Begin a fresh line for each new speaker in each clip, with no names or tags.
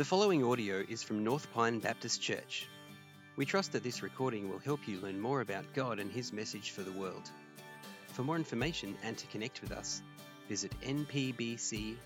The following audio is from North Pine Baptist Church. We trust that this recording will help you learn more about God and His message for the world. For more information and to connect with us, visit npbc.org.au.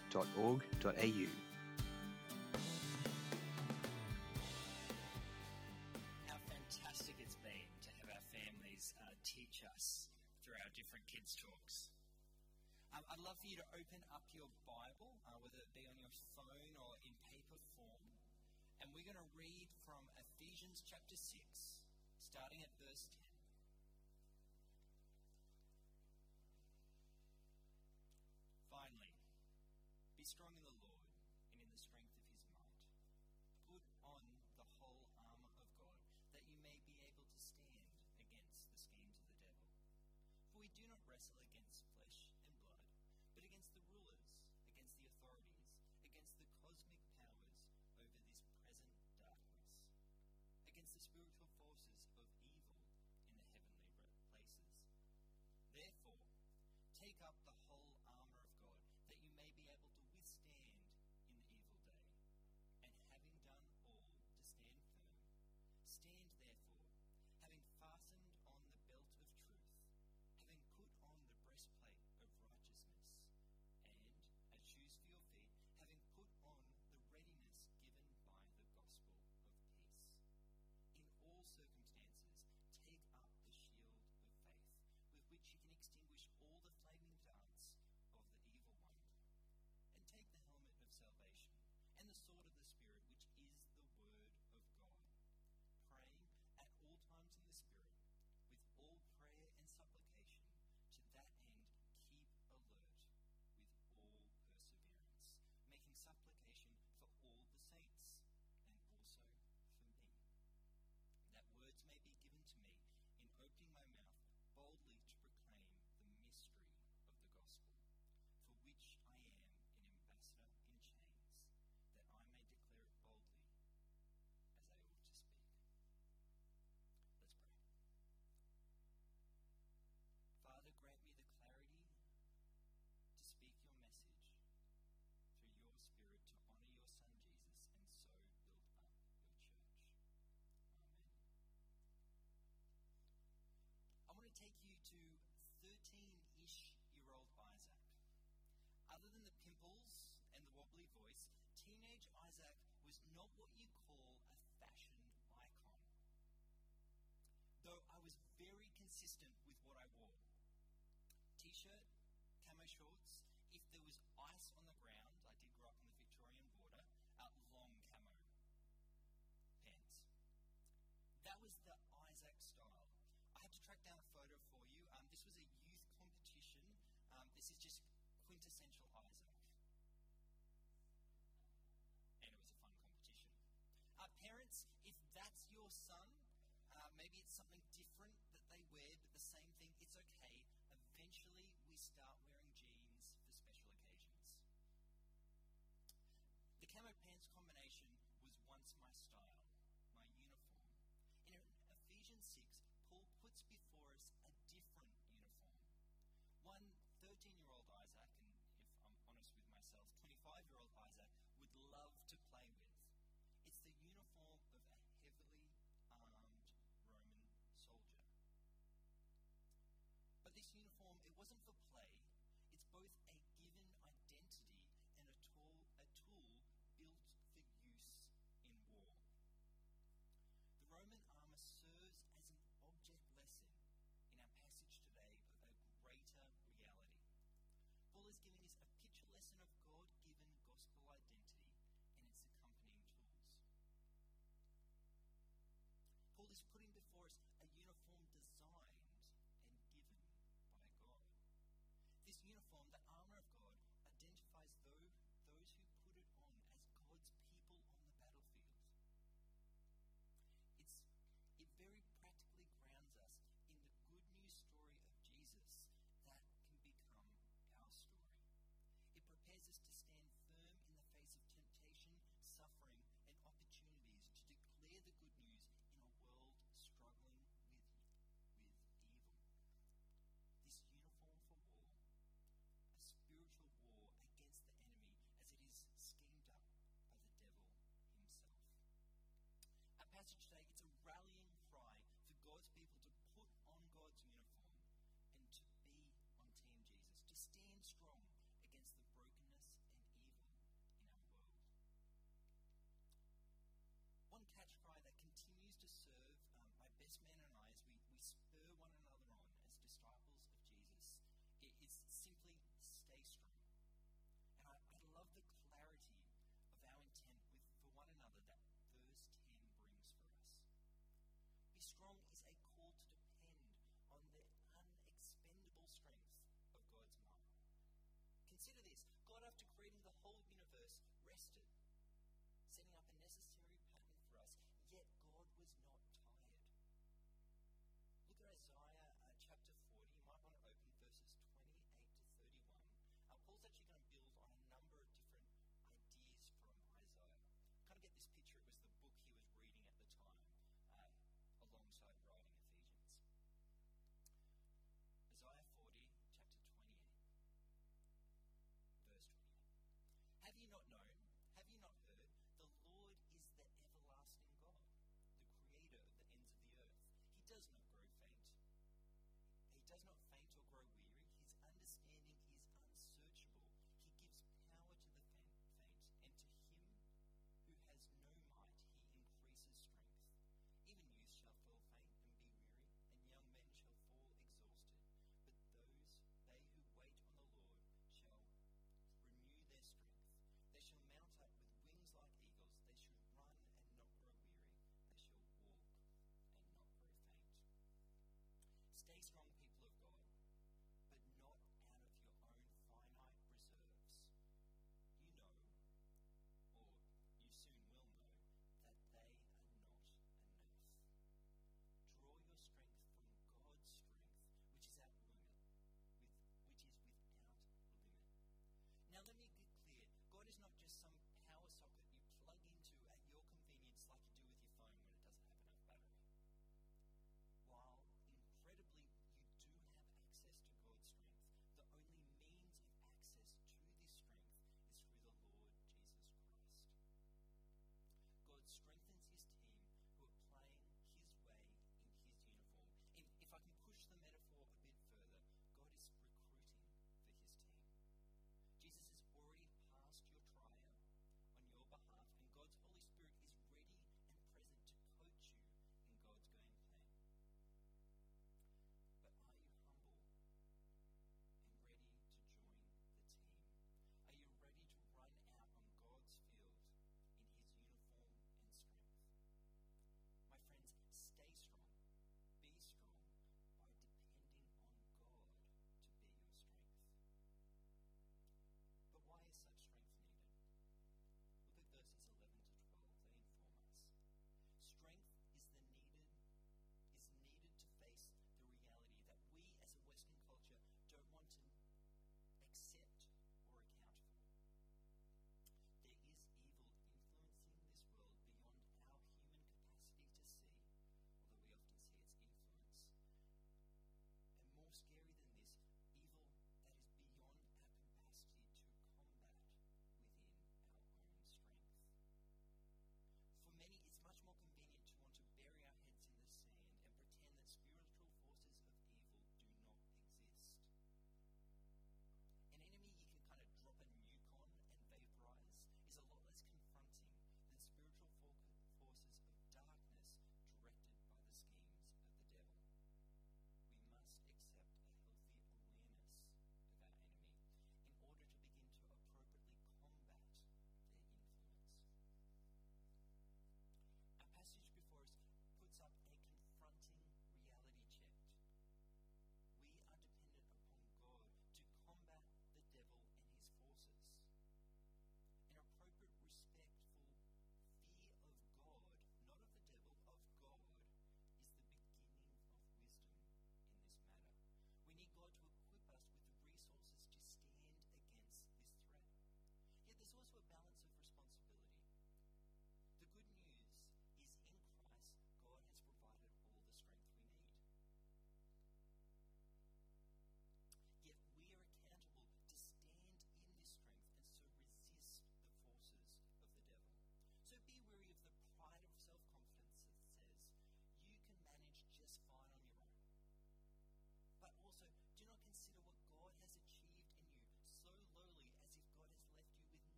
what you that's your son, uh, maybe it's something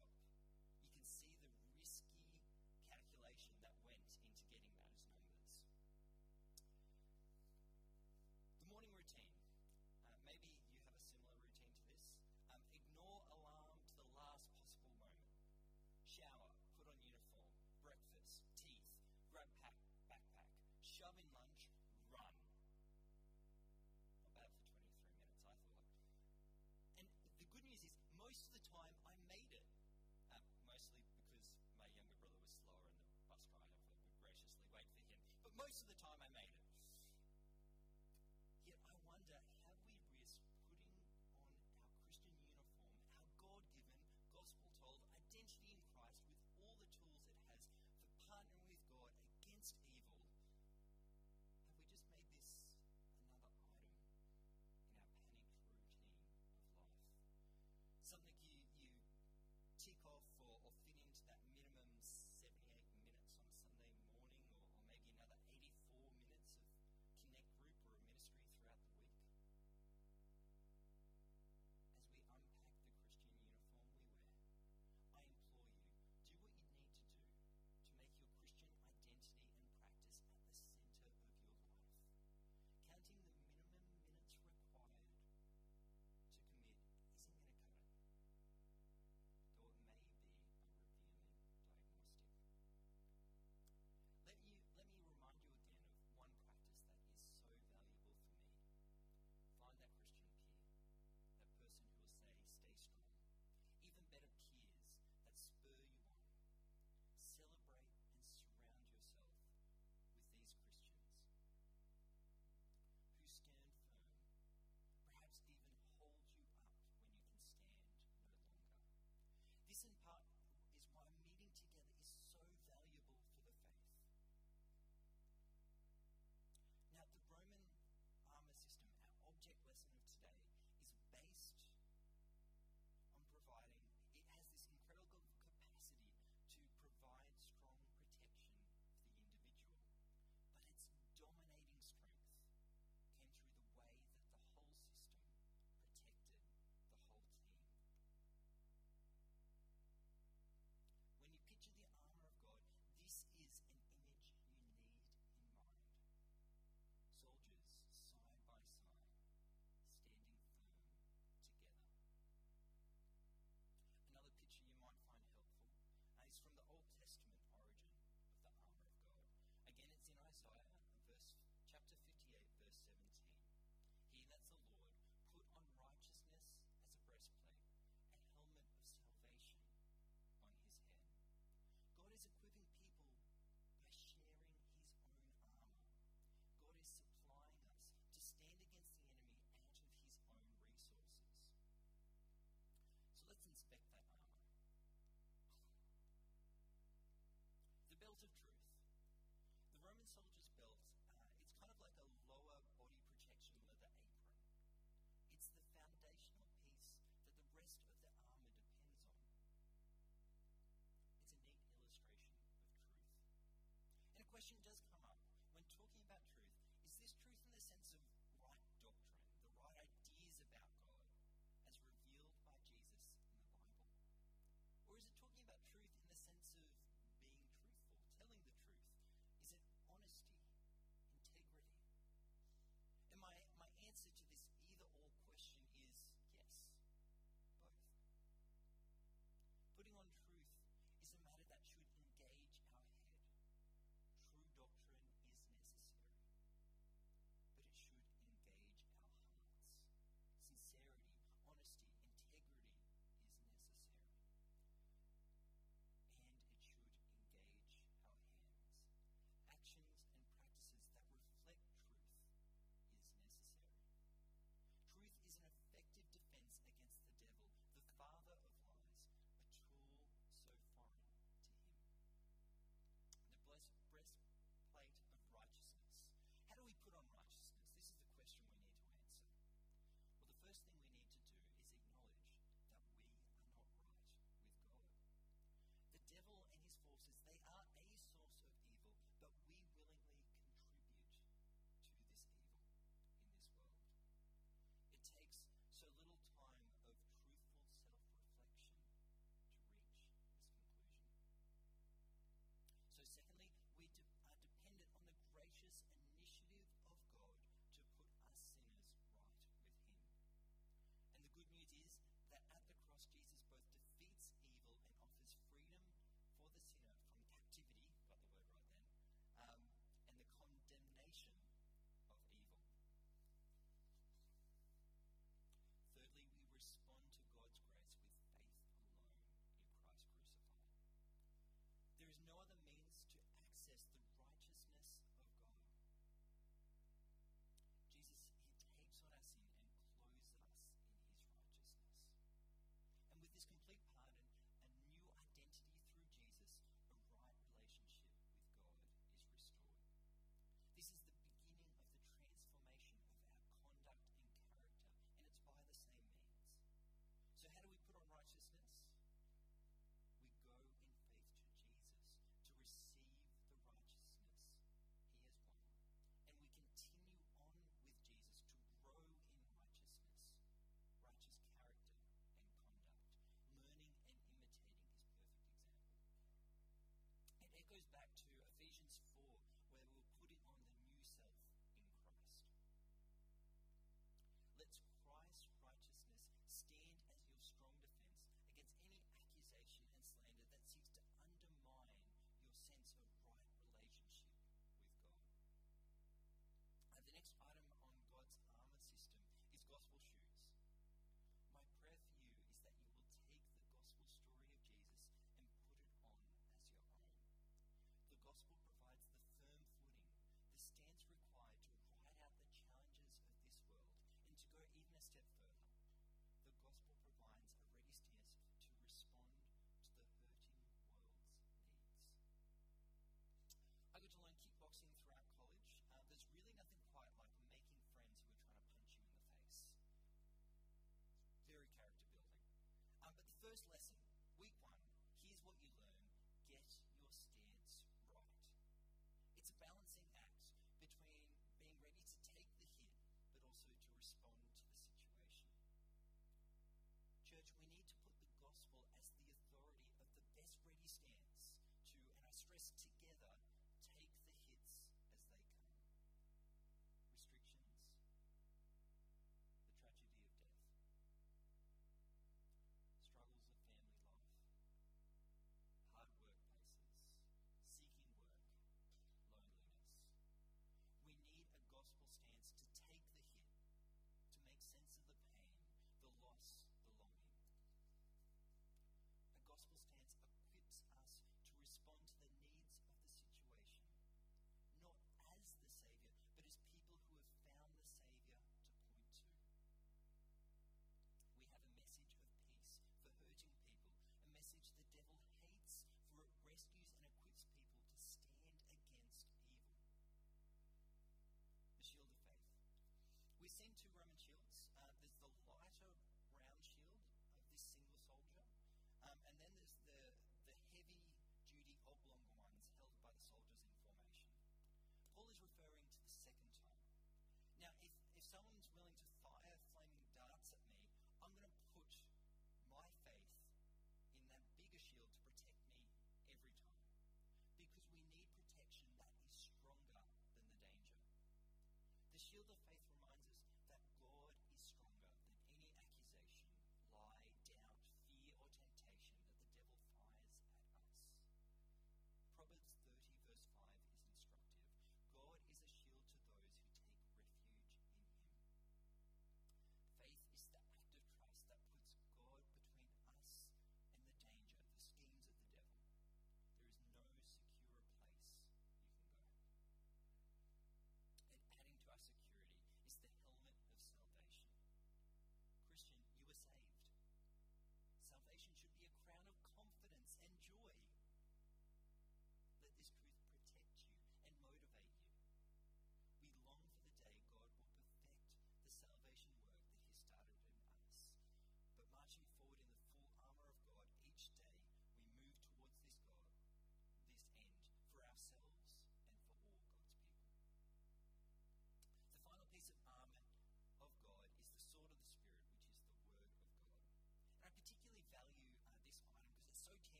stop. Of the time I made it.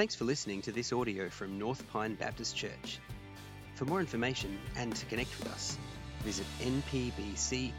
Thanks for listening to this audio from North Pine Baptist Church. For more information and to connect with us, visit npbc.org.au.